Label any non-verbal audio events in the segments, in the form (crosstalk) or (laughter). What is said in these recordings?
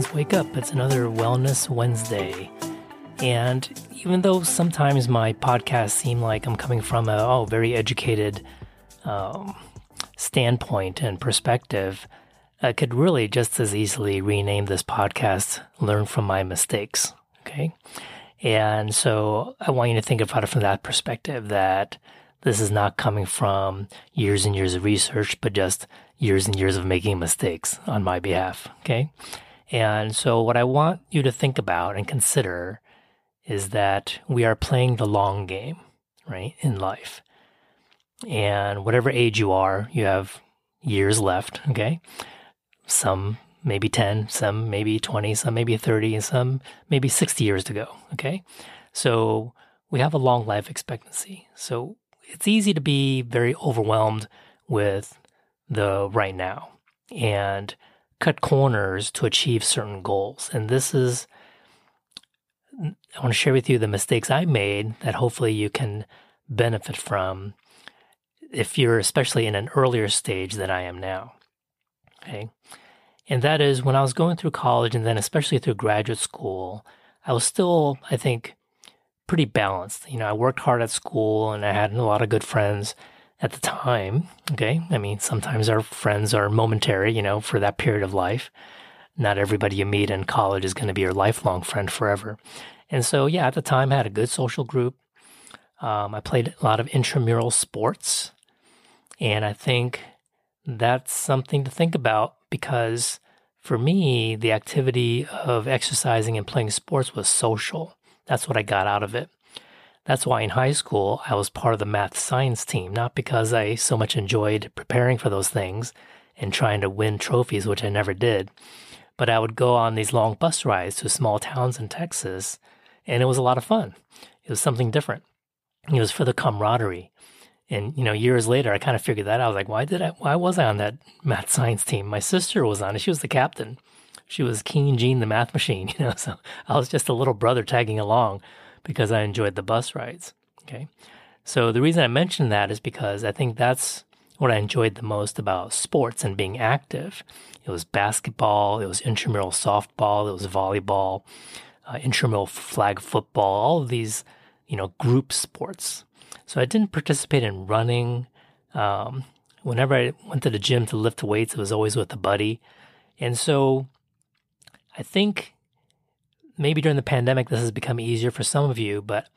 friends, wake up. It's another Wellness Wednesday. And even though sometimes my podcasts seem like I'm coming from a oh, very educated um, standpoint and perspective, I could really just as easily rename this podcast Learn from My Mistakes. Okay. And so I want you to think about it from that perspective that this is not coming from years and years of research, but just years and years of making mistakes on my behalf. Okay. And so what I want you to think about and consider is that we are playing the long game, right, in life. And whatever age you are, you have years left. Okay. Some maybe 10, some maybe 20, some maybe 30, and some maybe 60 years to go. Okay. So we have a long life expectancy. So it's easy to be very overwhelmed with the right now and cut corners to achieve certain goals. And this is, I want to share with you the mistakes I made that hopefully you can benefit from if you're especially in an earlier stage than I am now. Okay. And that is when I was going through college and then especially through graduate school, I was still, I think, pretty balanced. You know, I worked hard at school and I had a lot of good friends at the time. Okay. I mean, sometimes our friends are momentary, you know, for that period of life. Not everybody you meet in college is going to be your lifelong friend forever. And so, yeah, at the time, I had a good social group. Um, I played a lot of intramural sports. And I think that's something to think about because for me, the activity of exercising and playing sports was social. That's what I got out of it. That's why in high school, I was part of the math science team, not because I so much enjoyed preparing for those things and trying to win trophies, which I never did, but I would go on these long bus rides to small towns in Texas, and it was a lot of fun. It was something different. It was for the camaraderie. And you know, years later, I kind of figured that out. I was like, why did I? Why was I on that math (laughs) science team? My sister was on it. She was the captain she was Keen Jean the math machine, (laughs) you know. So I was just a little brother tagging along because I enjoyed the bus rides. Okay. So the reason I mentioned that is because I think that's what I enjoyed the most about sports and being active. It was basketball, it was intramural softball, it was volleyball, uh, intramural flag football, all of these, you know, group sports. So I didn't participate in running. Um, whenever I went to the gym to lift weights, it was always with a buddy. And so I think maybe during the pandemic this has become easier for some of you, but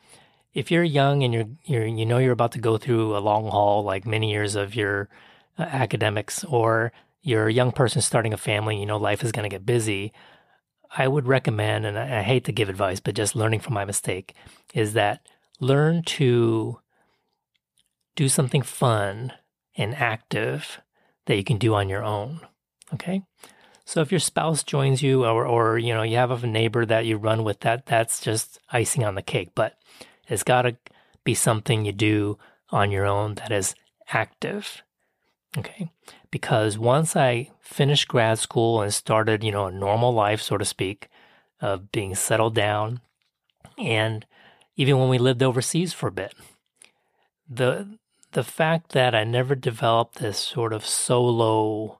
if you're young and you're, you're you know you're about to go through a long haul, like many years of your uh, academics, or you're a young person starting a family, you know life is going to get busy. I would recommend, and I, I hate to give advice, but just learning from my mistake, is that learn to do something fun and active that you can do on your own. Okay. So if your spouse joins you or or you know you have a neighbor that you run with that that's just icing on the cake, but it's got to be something you do on your own that is active. Okay? Because once I finished grad school and started, you know, a normal life so to speak of being settled down and even when we lived overseas for a bit, the the fact that I never developed this sort of solo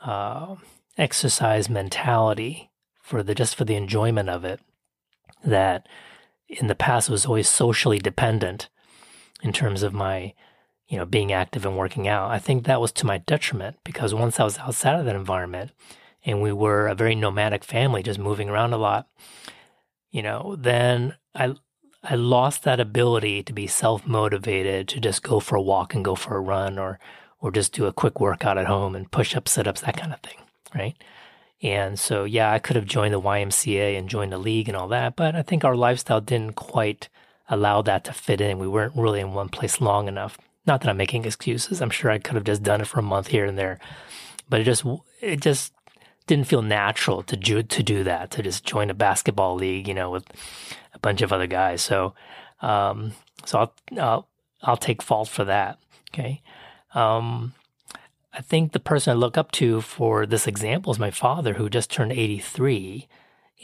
uh, exercise mentality for the just for the enjoyment of it that in the past was always socially dependent in terms of my you know being active and working out. I think that was to my detriment because once i was outside of that environment and we were a very nomadic family just moving around a lot you know then i i lost that ability to be self-motivated to just go for a walk and go for a run or or just do a quick workout at home and push up sit ups that kind of thing right? And so, yeah, I could have joined the YMCA and joined the league and all that, but I think our lifestyle didn't quite allow that to fit in. We weren't really in one place long enough. Not that I'm making excuses. I'm sure I could have just done it for a month here and there, but it just it just didn't feel natural to do to do that to just join a basketball league, you know, with a bunch of other guys. So, um, so I'll I'll, I'll take fault for that. Okay. Um, I think the person I look up to for this example is my father, who just turned 83.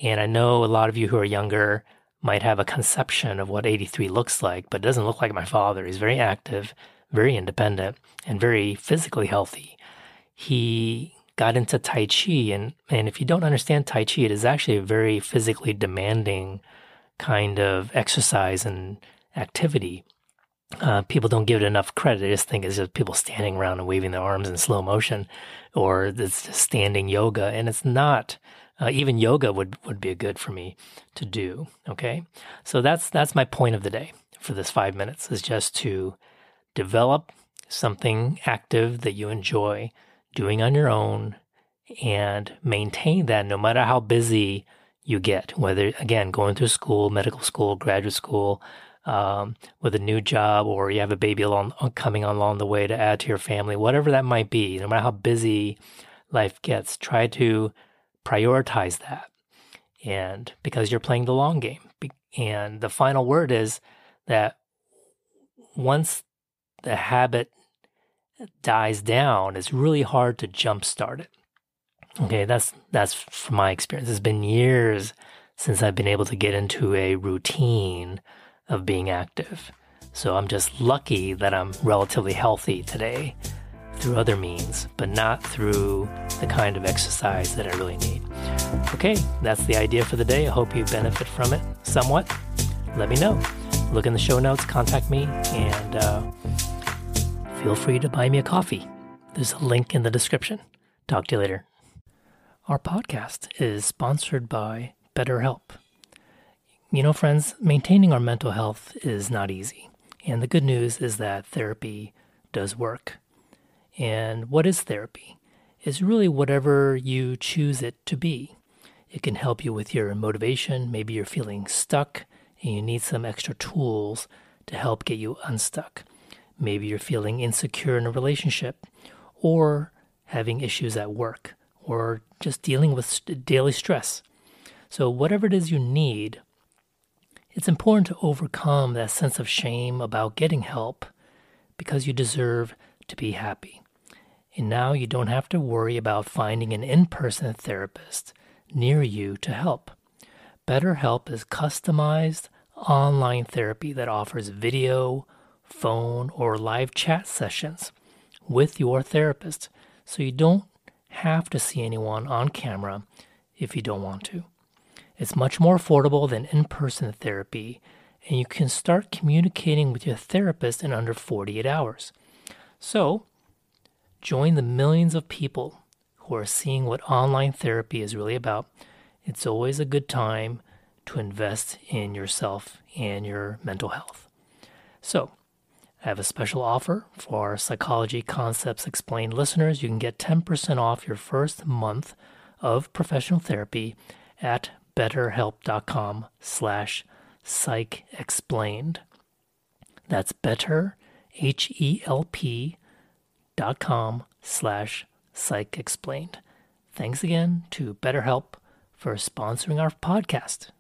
And I know a lot of you who are younger might have a conception of what 83 looks like, but it doesn't look like my father. He's very active, very independent, and very physically healthy. He got into Tai Chi. And, and if you don't understand Tai Chi, it is actually a very physically demanding kind of exercise and activity. Uh, people don't give it enough credit. They just think it's just people standing around and waving their arms in slow motion, or it's just standing yoga, and it's not. Uh, even yoga would would be good for me to do. Okay, so that's that's my point of the day for this five minutes is just to develop something active that you enjoy doing on your own and maintain that no matter how busy you get, whether again going through school, medical school, graduate school, um, with a new job, or you have a baby along coming along the way to add to your family, whatever that might be. No matter how busy life gets, try to prioritize that, and because you're playing the long game. And the final word is that once the habit dies down, it's really hard to jumpstart it. Okay, that's that's from my experience. It's been years since I've been able to get into a routine of being active. So I'm just lucky that I'm relatively healthy today through other means, but not through the kind of exercise that I really need. Okay, that's the idea for the day. I hope you benefit from it somewhat. Let me know. Look in the show notes, contact me, and uh, feel free to buy me a coffee. There's a link in the description. Talk to you later. Our podcast is sponsored by BetterHelp. You know, friends, maintaining our mental health is not easy. And the good news is that therapy does work. And what is therapy? It's really whatever you choose it to be. It can help you with your motivation. Maybe you're feeling stuck and you need some extra tools to help get you unstuck. Maybe you're feeling insecure in a relationship or having issues at work or just dealing with daily stress. So, whatever it is you need, it's important to overcome that sense of shame about getting help because you deserve to be happy. And now you don't have to worry about finding an in person therapist near you to help. BetterHelp is customized online therapy that offers video, phone, or live chat sessions with your therapist, so you don't have to see anyone on camera if you don't want to. It's much more affordable than in person therapy, and you can start communicating with your therapist in under 48 hours. So, join the millions of people who are seeing what online therapy is really about. It's always a good time to invest in yourself and your mental health. So, I have a special offer for our Psychology Concepts Explained listeners. You can get 10% off your first month of professional therapy at betterhelp.com slash psych explained. That's better, H-E-L-P dot com slash psych explained. Thanks again to BetterHelp for sponsoring our podcast.